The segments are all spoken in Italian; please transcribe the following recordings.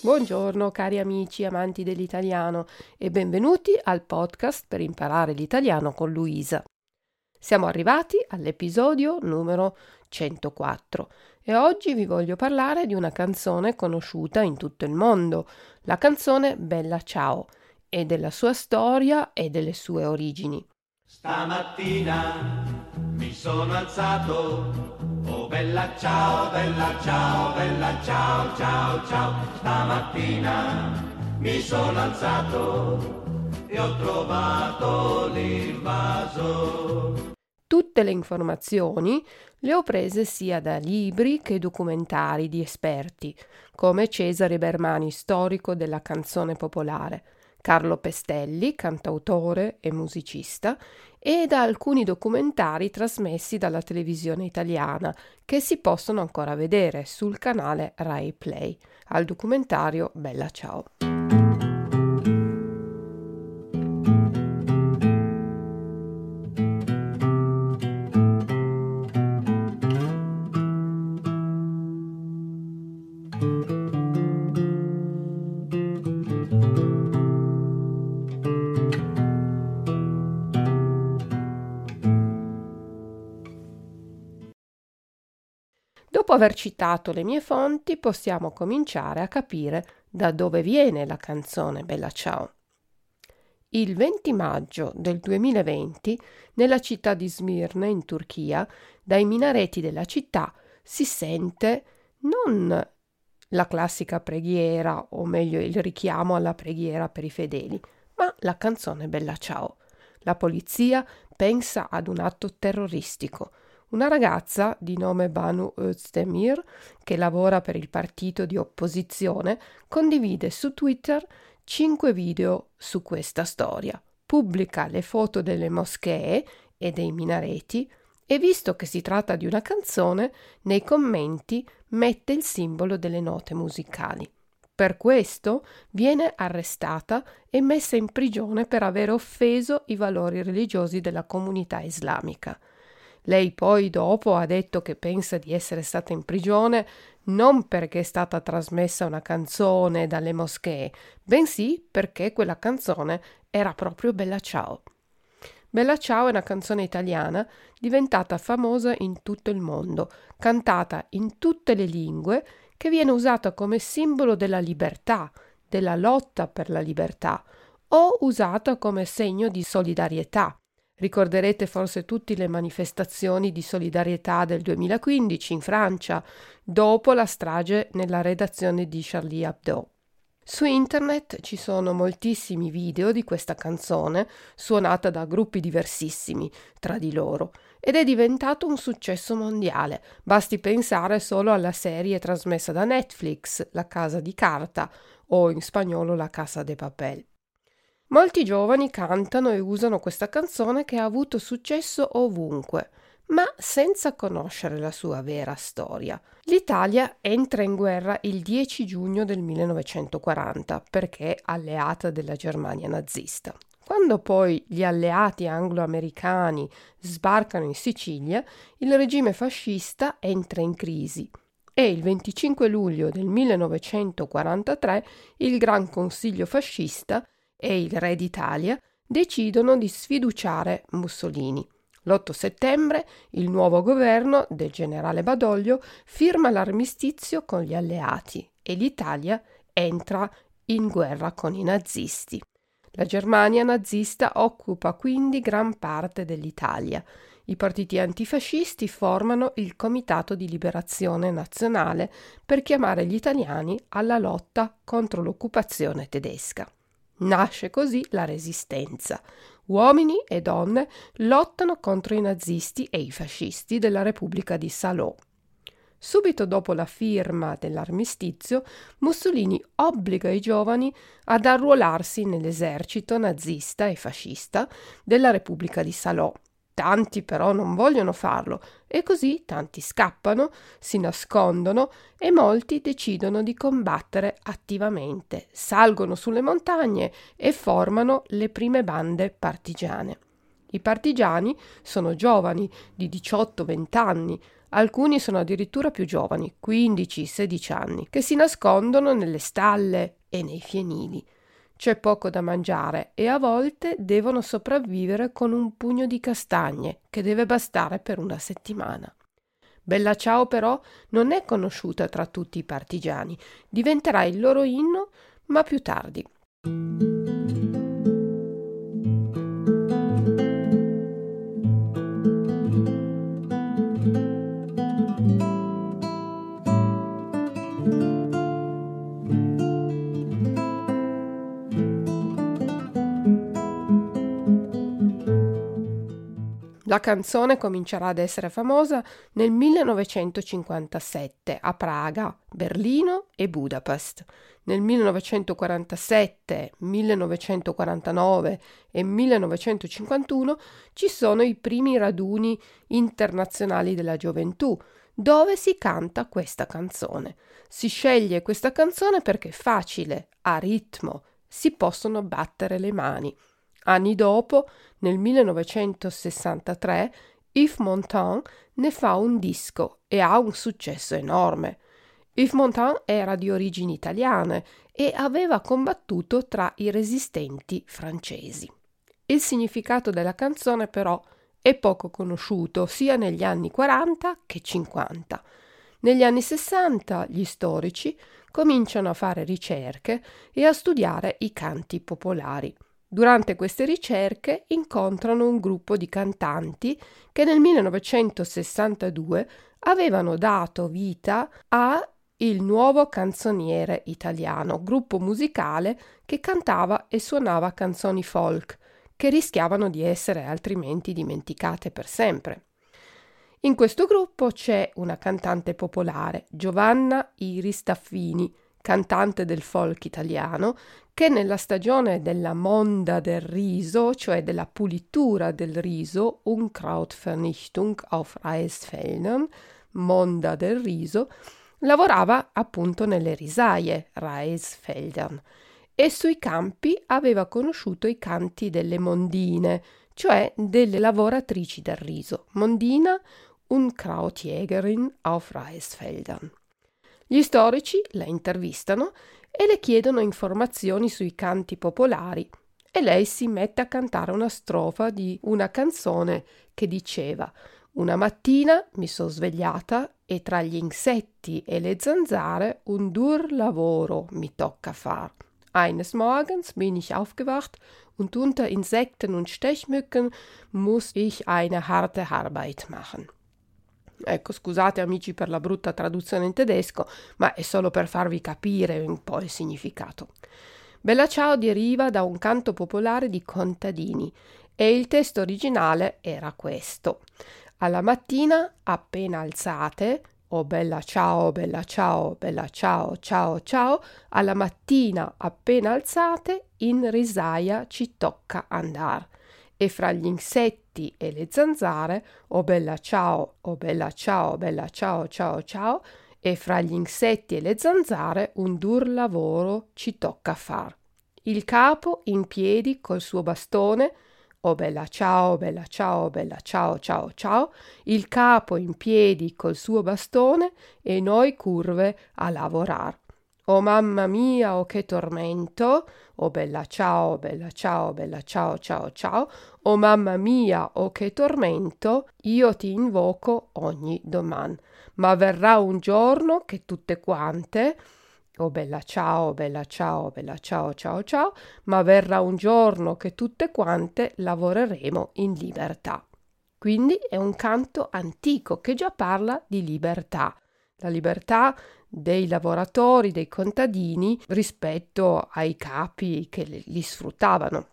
Buongiorno cari amici amanti dell'italiano e benvenuti al podcast per imparare l'italiano con Luisa. Siamo arrivati all'episodio numero 104 e oggi vi voglio parlare di una canzone conosciuta in tutto il mondo, la canzone Bella Ciao, e della sua storia e delle sue origini. Stamattina mi sono alzato, oh bella ciao, bella ciao, bella ciao, ciao, ciao. Stamattina mi sono alzato e ho trovato l'invaso. Tutte le informazioni le ho prese sia da libri che documentari di esperti, come Cesare Bermani, storico della canzone popolare, Carlo Pestelli, cantautore e musicista, e da alcuni documentari trasmessi dalla televisione italiana che si possono ancora vedere sul canale Rai Play, al documentario Bella Ciao. Aver citato le mie fonti, possiamo cominciare a capire da dove viene la canzone Bella Ciao. Il 20 maggio del 2020, nella città di Smirne, in Turchia, dai minareti della città si sente non la classica preghiera, o meglio il richiamo alla preghiera per i fedeli, ma la canzone Bella Ciao. La polizia pensa ad un atto terroristico una ragazza di nome Banu Özdemir, che lavora per il partito di opposizione, condivide su Twitter cinque video su questa storia. Pubblica le foto delle moschee e dei minareti e visto che si tratta di una canzone, nei commenti mette il simbolo delle note musicali. Per questo viene arrestata e messa in prigione per aver offeso i valori religiosi della comunità islamica. Lei poi dopo ha detto che pensa di essere stata in prigione non perché è stata trasmessa una canzone dalle moschee, bensì perché quella canzone era proprio Bella Ciao. Bella Ciao è una canzone italiana diventata famosa in tutto il mondo, cantata in tutte le lingue, che viene usata come simbolo della libertà, della lotta per la libertà, o usata come segno di solidarietà. Ricorderete forse tutti le manifestazioni di solidarietà del 2015 in Francia, dopo la strage nella redazione di Charlie Hebdo. Su internet ci sono moltissimi video di questa canzone, suonata da gruppi diversissimi tra di loro, ed è diventato un successo mondiale. Basti pensare solo alla serie trasmessa da Netflix, La Casa di Carta, o in spagnolo La Casa de Papel. Molti giovani cantano e usano questa canzone che ha avuto successo ovunque, ma senza conoscere la sua vera storia. L'Italia entra in guerra il 10 giugno del 1940 perché alleata della Germania nazista. Quando poi gli alleati anglo-americani sbarcano in Sicilia, il regime fascista entra in crisi e il 25 luglio del 1943 il Gran Consiglio fascista e il re d'Italia decidono di sfiduciare Mussolini. L'8 settembre il nuovo governo del generale Badoglio firma l'armistizio con gli alleati e l'Italia entra in guerra con i nazisti. La Germania nazista occupa quindi gran parte dell'Italia. I partiti antifascisti formano il Comitato di Liberazione Nazionale per chiamare gli italiani alla lotta contro l'occupazione tedesca. Nasce così la Resistenza. Uomini e donne lottano contro i nazisti e i fascisti della Repubblica di Salò. Subito dopo la firma dell'armistizio, Mussolini obbliga i giovani ad arruolarsi nell'esercito nazista e fascista della Repubblica di Salò Tanti però non vogliono farlo e così tanti scappano, si nascondono e molti decidono di combattere attivamente, salgono sulle montagne e formano le prime bande partigiane. I partigiani sono giovani, di 18-20 anni, alcuni sono addirittura più giovani, 15-16 anni, che si nascondono nelle stalle e nei fienili. C'è poco da mangiare e a volte devono sopravvivere con un pugno di castagne che deve bastare per una settimana. Bella Ciao però non è conosciuta tra tutti i partigiani, diventerà il loro inno, ma più tardi. La canzone comincerà ad essere famosa nel 1957 a Praga, Berlino e Budapest. Nel 1947, 1949 e 1951 ci sono i primi raduni internazionali della gioventù, dove si canta questa canzone. Si sceglie questa canzone perché è facile, ha ritmo, si possono battere le mani. Anni dopo, nel 1963, Yves Montand ne fa un disco e ha un successo enorme. Yves Montand era di origini italiane e aveva combattuto tra i resistenti francesi. Il significato della canzone però è poco conosciuto sia negli anni 40 che 50. Negli anni 60 gli storici cominciano a fare ricerche e a studiare i canti popolari. Durante queste ricerche incontrano un gruppo di cantanti che nel 1962 avevano dato vita a il nuovo canzoniere italiano, gruppo musicale che cantava e suonava canzoni folk, che rischiavano di essere altrimenti dimenticate per sempre. In questo gruppo c'è una cantante popolare, Giovanna Iris Staffini, cantante del folk italiano, che nella stagione della monda del riso, cioè della pulitura del riso, Unkrautvernichtung auf Reisfeldern, monda del riso, lavorava appunto nelle risaie, Reisfeldern, e sui campi aveva conosciuto i canti delle mondine, cioè delle lavoratrici del riso. Mondina, Unkrautjägerin auf Reisfeldern. Gli storici la intervistano e le chiedono informazioni sui canti popolari e lei si mette a cantare una strofa di una canzone che diceva una mattina mi sono svegliata e tra gli insetti e le zanzare un dur lavoro mi tocca far. Eines Morgens bin ich aufgewacht und unter Insekten und Stechmücken muss ich eine harte Arbeit machen. Ecco, scusate amici per la brutta traduzione in tedesco, ma è solo per farvi capire un po' il significato. Bella Ciao deriva da un canto popolare di contadini e il testo originale era questo. Alla mattina, appena alzate, oh bella ciao, bella ciao, bella ciao, ciao, ciao, alla mattina appena alzate, in risaia ci tocca andar e fra gli insetti e le zanzare, oh bella ciao, oh bella ciao, bella ciao, ciao, ciao, e fra gli insetti e le zanzare un dur lavoro ci tocca far. Il capo in piedi col suo bastone, oh bella ciao, bella ciao, bella ciao, ciao, ciao, il capo in piedi col suo bastone e noi curve a lavorar. Oh mamma mia, oh che tormento! Oh bella ciao, bella ciao, bella ciao, ciao, ciao! Oh mamma mia, oh che tormento! Io ti invoco ogni doman. Ma verrà un giorno che tutte quante Oh bella ciao, bella ciao, bella ciao, ciao, ciao, ma verrà un giorno che tutte quante lavoreremo in libertà. Quindi è un canto antico che già parla di libertà. La libertà dei lavoratori, dei contadini rispetto ai capi che li sfruttavano.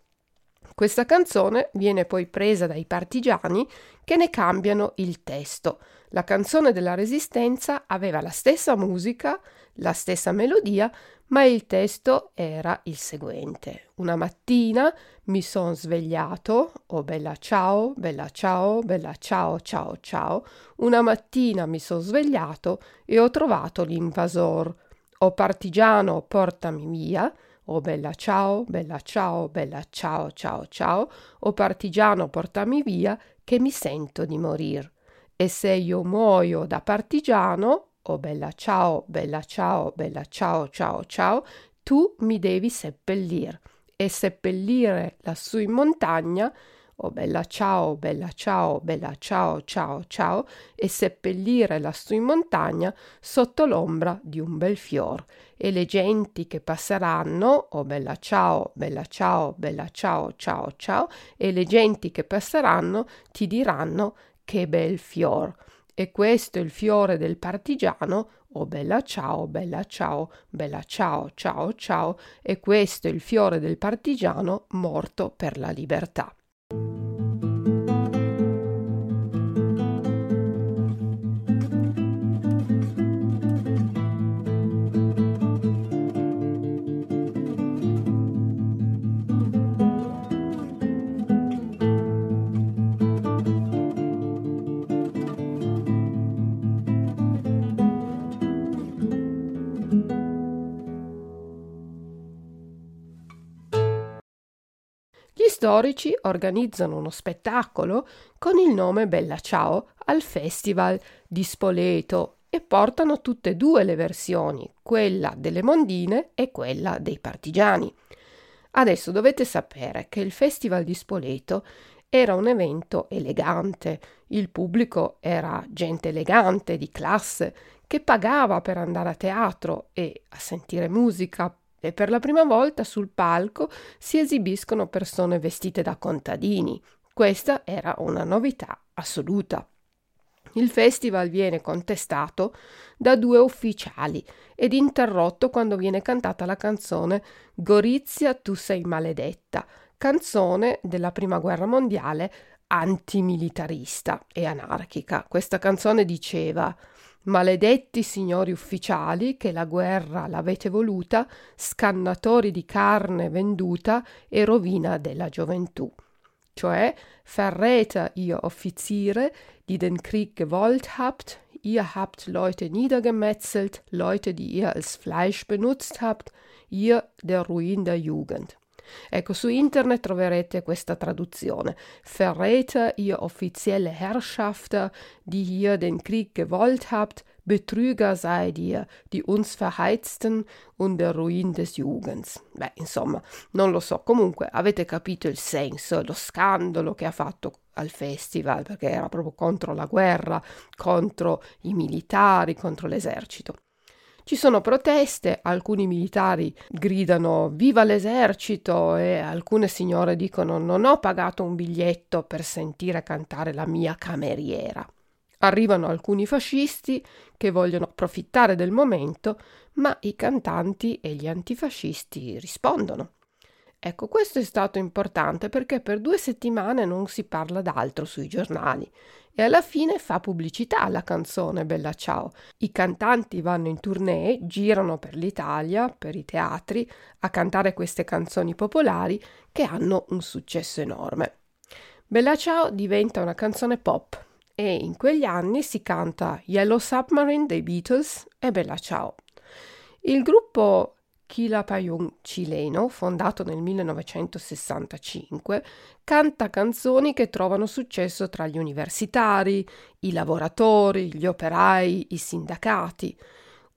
Questa canzone viene poi presa dai partigiani che ne cambiano il testo. La canzone della Resistenza aveva la stessa musica, la stessa melodia, ma il testo era il seguente. Una mattina mi son svegliato, oh bella ciao, bella ciao, bella ciao, ciao, ciao. Una mattina mi son svegliato e ho trovato l'invasor. Oh partigiano, portami via, o bella ciao, bella ciao, bella ciao, ciao, ciao, o partigiano portami via che mi sento di morir. E se io muoio da partigiano, o bella ciao, bella ciao, bella ciao, ciao, ciao, tu mi devi seppellir. E seppellire lassù in montagna, o bella ciao, bella ciao, bella ciao, ciao, ciao, e seppellire lassù in montagna sotto l'ombra di un bel fior. E le genti che passeranno, o bella ciao, bella ciao, bella ciao, ciao, ciao, e le genti che passeranno ti diranno che bel fior. E questo è il fiore del partigiano, oh bella ciao, bella ciao, bella ciao, ciao, ciao, e questo è il fiore del partigiano morto per la libertà. Storici organizzano uno spettacolo con il nome Bella Ciao al Festival di Spoleto e portano tutte e due le versioni, quella delle mondine e quella dei partigiani. Adesso dovete sapere che il Festival di Spoleto era un evento elegante, il pubblico era gente elegante, di classe, che pagava per andare a teatro e a sentire musica, e per la prima volta sul palco si esibiscono persone vestite da contadini. Questa era una novità assoluta. Il festival viene contestato da due ufficiali ed interrotto quando viene cantata la canzone Gorizia tu sei maledetta, canzone della Prima Guerra Mondiale antimilitarista e anarchica. Questa canzone diceva Maledetti signori ufficiali che la guerra l'avete voluta, scannatori di carne venduta e rovina della gioventù. Cioè, verräter ihr Offiziere, die den Krieg gewollt habt, ihr habt Leute niedergemetzelt, Leute, die ihr als Fleisch benutzt habt, ihr der Ruin der Jugend. Ecco, su internet troverete questa traduzione. Verräter, ihr offizielle Herrschafter, die hier den Krieg gewollt habt, Betrüger seid ihr, die uns verheizten und der Ruin des Jugens. Beh, insomma, non lo so. Comunque, avete capito il senso, lo scandalo che ha fatto al festival, perché era proprio contro la guerra, contro i militari, contro l'esercito. Ci sono proteste, alcuni militari gridano viva l'esercito e alcune signore dicono non ho pagato un biglietto per sentire cantare la mia cameriera. Arrivano alcuni fascisti che vogliono approfittare del momento, ma i cantanti e gli antifascisti rispondono. Ecco, questo è stato importante perché per due settimane non si parla d'altro sui giornali e alla fine fa pubblicità alla canzone Bella Ciao. I cantanti vanno in tournée, girano per l'Italia, per i teatri, a cantare queste canzoni popolari che hanno un successo enorme. Bella Ciao diventa una canzone pop e in quegli anni si canta Yellow Submarine dei Beatles e Bella Ciao. Il gruppo Quilapayún cileno, fondato nel 1965, canta canzoni che trovano successo tra gli universitari, i lavoratori, gli operai, i sindacati.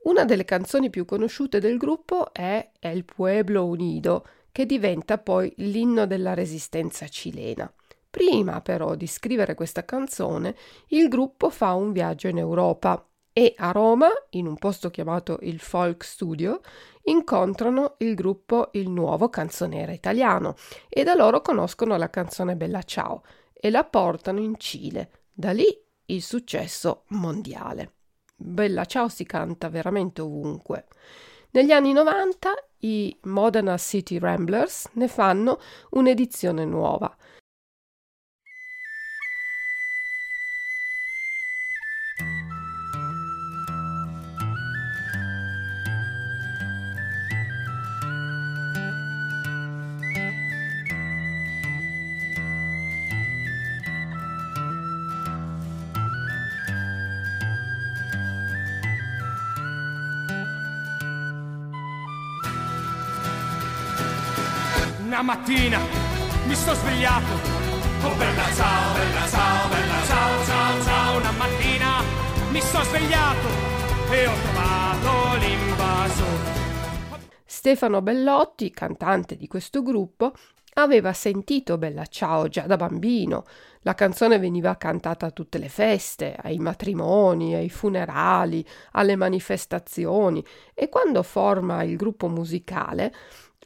Una delle canzoni più conosciute del gruppo è El Pueblo Unido, che diventa poi l'inno della resistenza cilena. Prima però di scrivere questa canzone, il gruppo fa un viaggio in Europa e a Roma, in un posto chiamato il Folk Studio, incontrano il gruppo Il Nuovo Canzoniere Italiano e da loro conoscono la canzone Bella Ciao e la portano in Cile. Da lì il successo mondiale. Bella Ciao si canta veramente ovunque. Negli anni 90 i Modena City Ramblers ne fanno un'edizione nuova mattina mi sto svegliato. Oh bella ciao, bella ciao, bella ciao, ciao, ciao. Una mattina mi sto svegliato e ho trovato l'invaso. Stefano Bellotti, cantante di questo gruppo, aveva sentito Bella Ciao già da bambino. La canzone veniva cantata a tutte le feste, ai matrimoni, ai funerali, alle manifestazioni e quando forma il gruppo musicale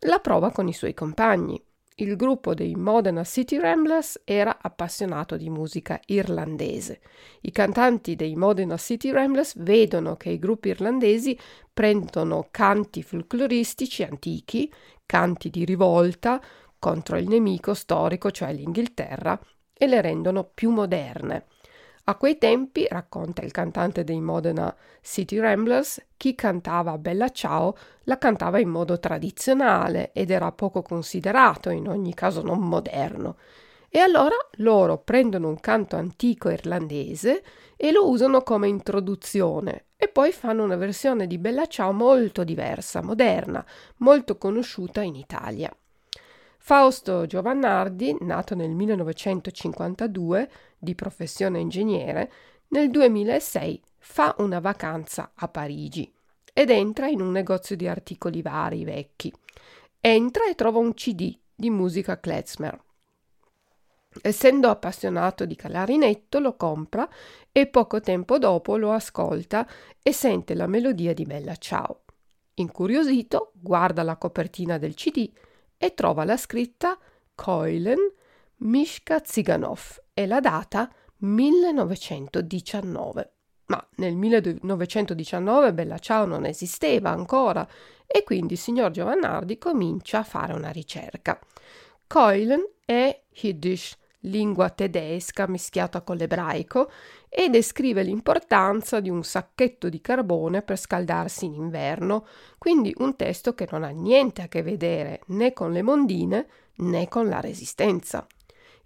la prova con i suoi compagni. Il gruppo dei Modena City Ramblers era appassionato di musica irlandese. I cantanti dei Modena City Ramblers vedono che i gruppi irlandesi prendono canti folcloristici antichi, canti di rivolta contro il nemico storico, cioè l'Inghilterra, e le rendono più moderne. A quei tempi, racconta il cantante dei Modena City Ramblers, chi cantava Bella Ciao la cantava in modo tradizionale ed era poco considerato, in ogni caso non moderno. E allora loro prendono un canto antico irlandese e lo usano come introduzione e poi fanno una versione di Bella Ciao molto diversa, moderna, molto conosciuta in Italia. Fausto Giovannardi, nato nel 1952, di professione ingegnere, nel 2006 fa una vacanza a Parigi ed entra in un negozio di articoli vari vecchi. Entra e trova un CD di musica klezmer. Essendo appassionato di clarinetto, lo compra e poco tempo dopo lo ascolta e sente la melodia di Bella Ciao. Incuriosito, guarda la copertina del CD e trova la scritta Koilen Mishka Ziganov e la data 1919. Ma nel 1919 Bella Ciao non esisteva ancora e quindi il signor Giovannardi comincia a fare una ricerca. Keulen è Yiddish, lingua tedesca mischiata con l'ebraico, e descrive l'importanza di un sacchetto di carbone per scaldarsi in inverno, quindi un testo che non ha niente a che vedere né con le mondine né con la resistenza.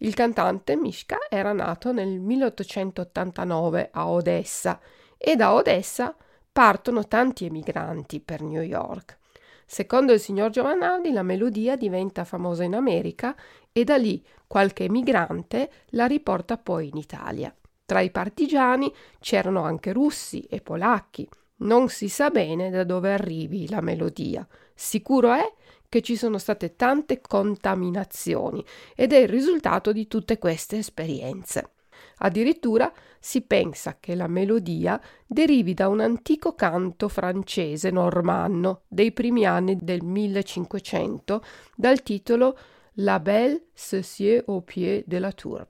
Il cantante Mishka era nato nel 1889 a Odessa e da Odessa partono tanti emigranti per New York. Secondo il signor Giovannardi la melodia diventa famosa in America e da lì qualche emigrante la riporta poi in Italia. Tra i partigiani c'erano anche russi e polacchi. Non si sa bene da dove arrivi la melodia. Sicuro è che ci sono state tante contaminazioni ed è il risultato di tutte queste esperienze. Addirittura si pensa che la melodia derivi da un antico canto francese normanno dei primi anni del 1500 dal titolo La belle Cecier au pied de la tour.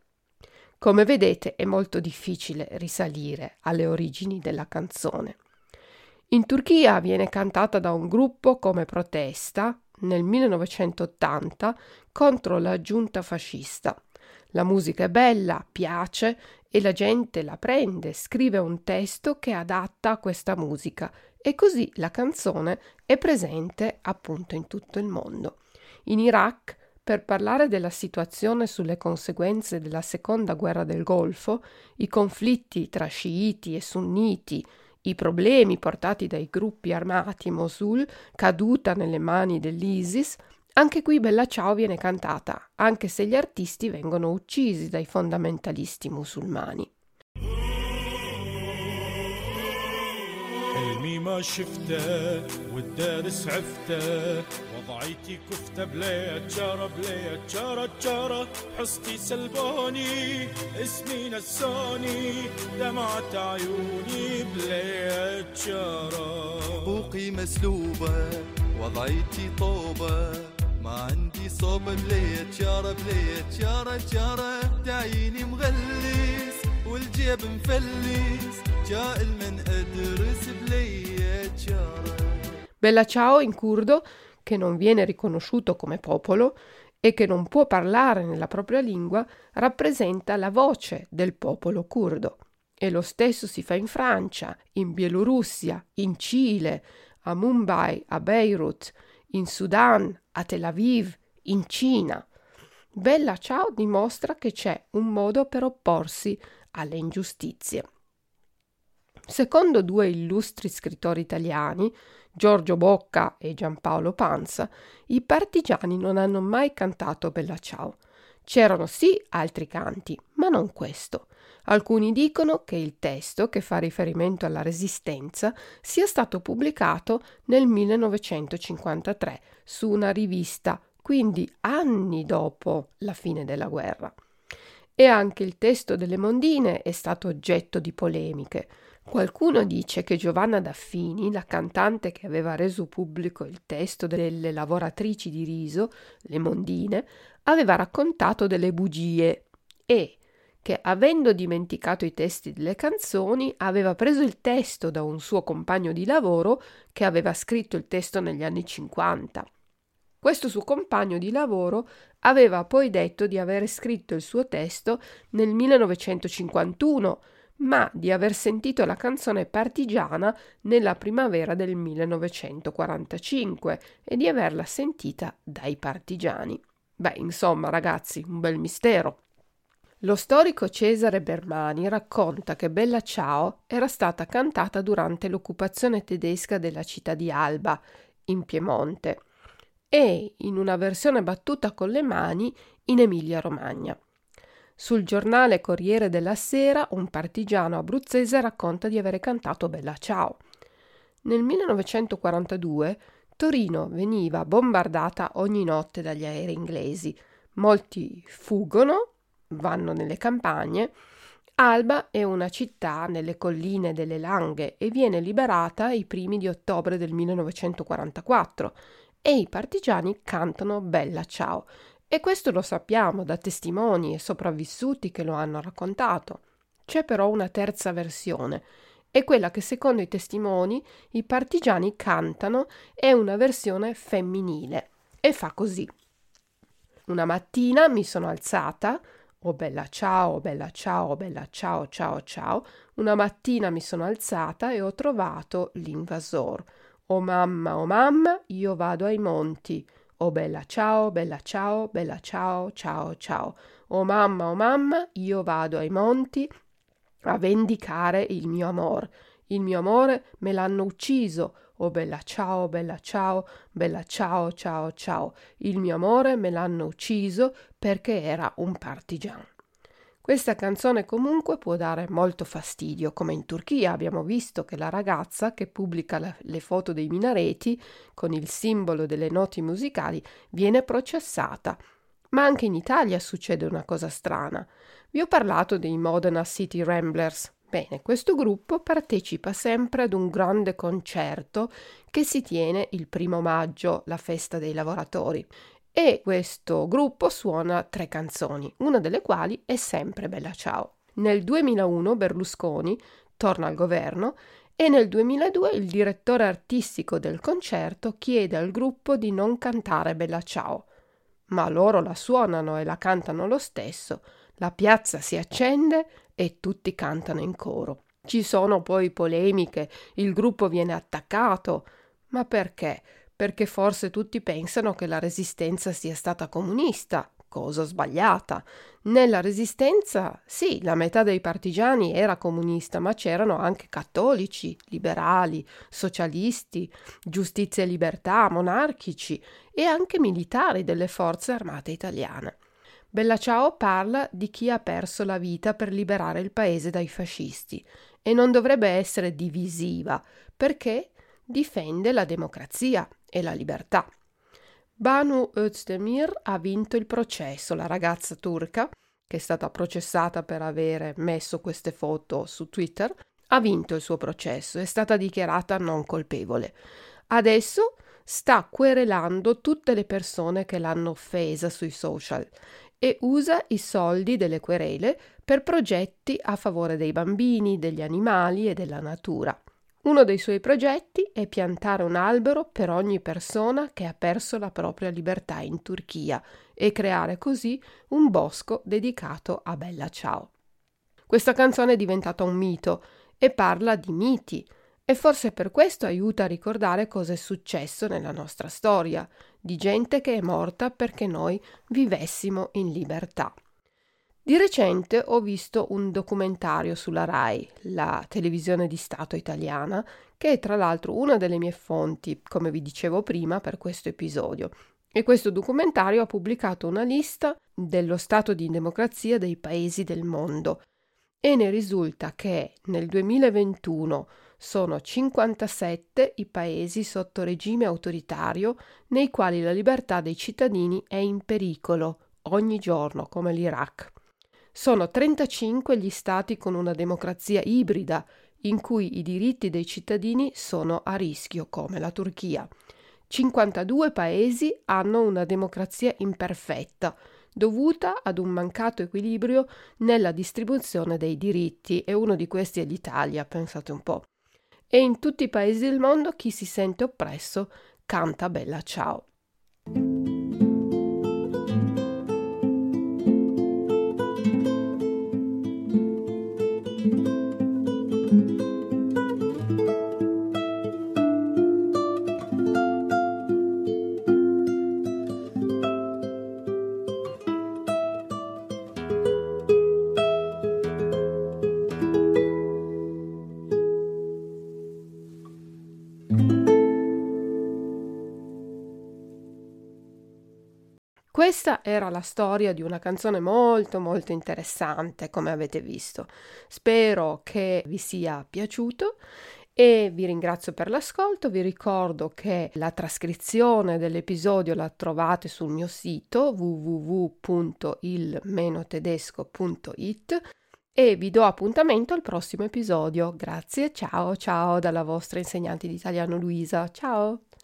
Come vedete è molto difficile risalire alle origini della canzone. In Turchia viene cantata da un gruppo come protesta nel 1980 contro la giunta fascista. La musica è bella, piace e la gente la prende, scrive un testo che adatta a questa musica e così la canzone è presente appunto in tutto il mondo. In Iraq, per parlare della situazione sulle conseguenze della seconda guerra del Golfo, i conflitti tra sciiti e sunniti, i problemi portati dai gruppi armati Mosul, caduta nelle mani dell'ISIS, anche qui Bella Ciao viene cantata, anche se gli artisti vengono uccisi dai fondamentalisti musulmani. حلمي ما شفته والدارس عفته وضعيتي كفته بليت جارة بليت جارة جارة حصتي سلبوني اسمي نسوني دمعت عيوني بليت جارة حقوقي مسلوبة وضعيتي طوبة. ما عندي صوب بليت جارة بليت جارة جارة تعيني مغلس والجيب مفلس. جائل من أدرس بليت جارة Bella Ciao in curdo, che non viene riconosciuto come popolo e che non può parlare nella propria lingua, rappresenta la voce del popolo curdo. E lo stesso si fa in Francia, in Bielorussia, in Cile, a Mumbai, a Beirut, in Sudan, a Tel Aviv, in Cina. Bella Ciao dimostra che c'è un modo per opporsi alle ingiustizie. Secondo due illustri scrittori italiani, Giorgio Bocca e Giampaolo Panza, i partigiani non hanno mai cantato Bella Ciao. C'erano sì altri canti, ma non questo. Alcuni dicono che il testo, che fa riferimento alla Resistenza, sia stato pubblicato nel 1953 su una rivista, quindi anni dopo la fine della guerra. E anche il testo delle mondine è stato oggetto di polemiche. Qualcuno dice che Giovanna Daffini, la cantante che aveva reso pubblico il testo delle lavoratrici di riso, le mondine, aveva raccontato delle bugie e che, avendo dimenticato i testi delle canzoni, aveva preso il testo da un suo compagno di lavoro che aveva scritto il testo negli anni 50. Questo suo compagno di lavoro aveva poi detto di aver scritto il suo testo nel 1951, ma di aver sentito la canzone partigiana nella primavera del 1945 e di averla sentita dai partigiani. Beh, insomma, ragazzi, un bel mistero. Lo storico Cesare Bermani racconta che Bella Ciao era stata cantata durante l'occupazione tedesca della città di Alba, in Piemonte, e in una versione battuta con le mani in Emilia-Romagna. Sul giornale Corriere della Sera un partigiano abruzzese racconta di avere cantato Bella Ciao. Nel 1942 Torino veniva bombardata ogni notte dagli aerei inglesi. Molti fuggono vanno nelle campagne, Alba è una città nelle colline delle Langhe e viene liberata i primi di ottobre del 1944 e i partigiani cantano Bella Ciao. E questo lo sappiamo da testimoni e sopravvissuti che lo hanno raccontato. C'è però una terza versione, è quella che secondo i testimoni i partigiani cantano è una versione femminile e fa così. Una mattina mi sono alzata, Oh bella ciao, bella ciao, bella ciao, ciao, ciao. Una mattina mi sono alzata e ho trovato l'invasor. Oh mamma, oh mamma, io vado ai monti. Oh bella ciao, bella ciao, bella ciao, ciao, ciao. Oh mamma, oh mamma, io vado ai monti a vendicare il mio amor. Il mio amore me l'hanno ucciso. Oh bella ciao, bella ciao, bella ciao, ciao, ciao. Il mio amore me l'hanno ucciso perché era un partigiano. Questa canzone comunque può dare molto fastidio, come in Turchia abbiamo visto che la ragazza che pubblica la, le foto dei minareti con il simbolo delle noti musicali viene processata. Ma anche in Italia succede una cosa strana. Vi ho parlato dei Modena City Ramblers, Bene, questo gruppo partecipa sempre ad un grande concerto che si tiene il primo maggio, la festa dei lavoratori. E questo gruppo suona tre canzoni, una delle quali è sempre Bella Ciao. Nel 2001 Berlusconi torna al governo e nel 2002 il direttore artistico del concerto chiede al gruppo di non cantare Bella Ciao. Ma loro la suonano e la cantano lo stesso. La piazza si accende e tutti cantano in coro. Ci sono poi polemiche, il gruppo viene attaccato. Ma perché? Perché forse tutti pensano che la resistenza sia stata comunista, cosa sbagliata. Nella resistenza, sì, la metà dei partigiani era comunista, ma c'erano anche cattolici, liberali, socialisti, giustizia e libertà, monarchici e anche militari delle forze armate italiane. Bella Ciao parla di chi ha perso la vita per liberare il paese dai fascisti e non dovrebbe essere divisiva perché difende la democrazia e la libertà. Banu Özdemir ha vinto il processo, la ragazza turca, che è stata processata per avere messo queste foto su Twitter, ha vinto il suo processo, è stata dichiarata non colpevole. Adesso sta querelando tutte le persone che l'hanno offesa sui social e usa i soldi delle querele per progetti a favore dei bambini, degli animali e della natura. Uno dei suoi progetti è piantare un albero per ogni persona che ha perso la propria libertà in Turchia e creare così un bosco dedicato a Bella Ciao. Questa canzone è diventata un mito e parla di miti, e forse per questo aiuta a ricordare cosa è successo nella nostra storia, di gente che è morta perché noi vivessimo in libertà. Di recente ho visto un documentario sulla RAI, la televisione di Stato italiana, che è tra l'altro una delle mie fonti, come vi dicevo prima, per questo episodio. E questo documentario ha pubblicato una lista dello stato di democrazia dei paesi del mondo e ne risulta che nel 2021 sono 57 i paesi sotto regime autoritario nei quali la libertà dei cittadini è in pericolo ogni giorno, come l'Iraq. Sono 35 gli stati con una democrazia ibrida, in cui i diritti dei cittadini sono a rischio, come la Turchia. 52 paesi hanno una democrazia imperfetta, dovuta ad un mancato equilibrio nella distribuzione dei diritti, e uno di questi è l'Italia, pensate un po'. E in tutti i paesi del mondo chi si sente oppresso canta Bella Ciao. Questa era la storia di una canzone molto molto interessante, come avete visto. Spero che vi sia piaciuto e vi ringrazio per l'ascolto. Vi ricordo che la trascrizione dell'episodio la trovate sul mio sito www.il-tedesco.it e vi do appuntamento al prossimo episodio. Grazie, ciao ciao dalla vostra insegnante di italiano Luisa. Ciao!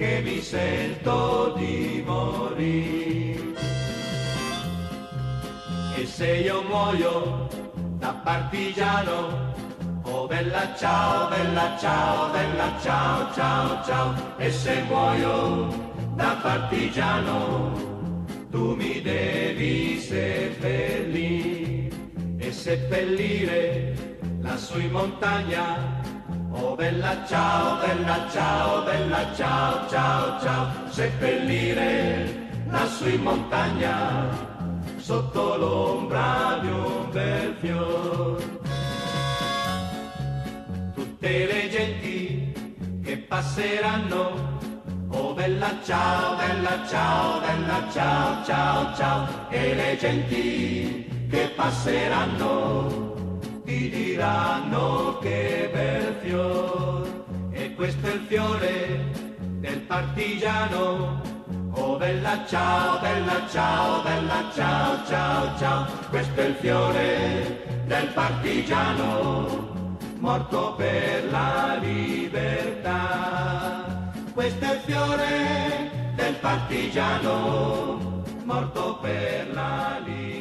che mi sento di morire. E se io muoio da partigiano, oh bella ciao, bella ciao, bella ciao, ciao, ciao, e se muoio da partigiano, tu mi devi seppellire e seppellire lassù in montagna Oh bella ciao, bella ciao, bella ciao, ciao, ciao, seppellire lassù in montagna, sotto l'ombra di un bel fior. Tutte le genti che passeranno, oh bella ciao, bella ciao, bella ciao, ciao, ciao, e le genti che passeranno ti diranno che bel fior e questo è il fiore del partigiano. Oh bella ciao bella ciao bella ciao ciao ciao. Questo è il fiore del partigiano morto per la libertà. Questo è il fiore del partigiano morto per la libertà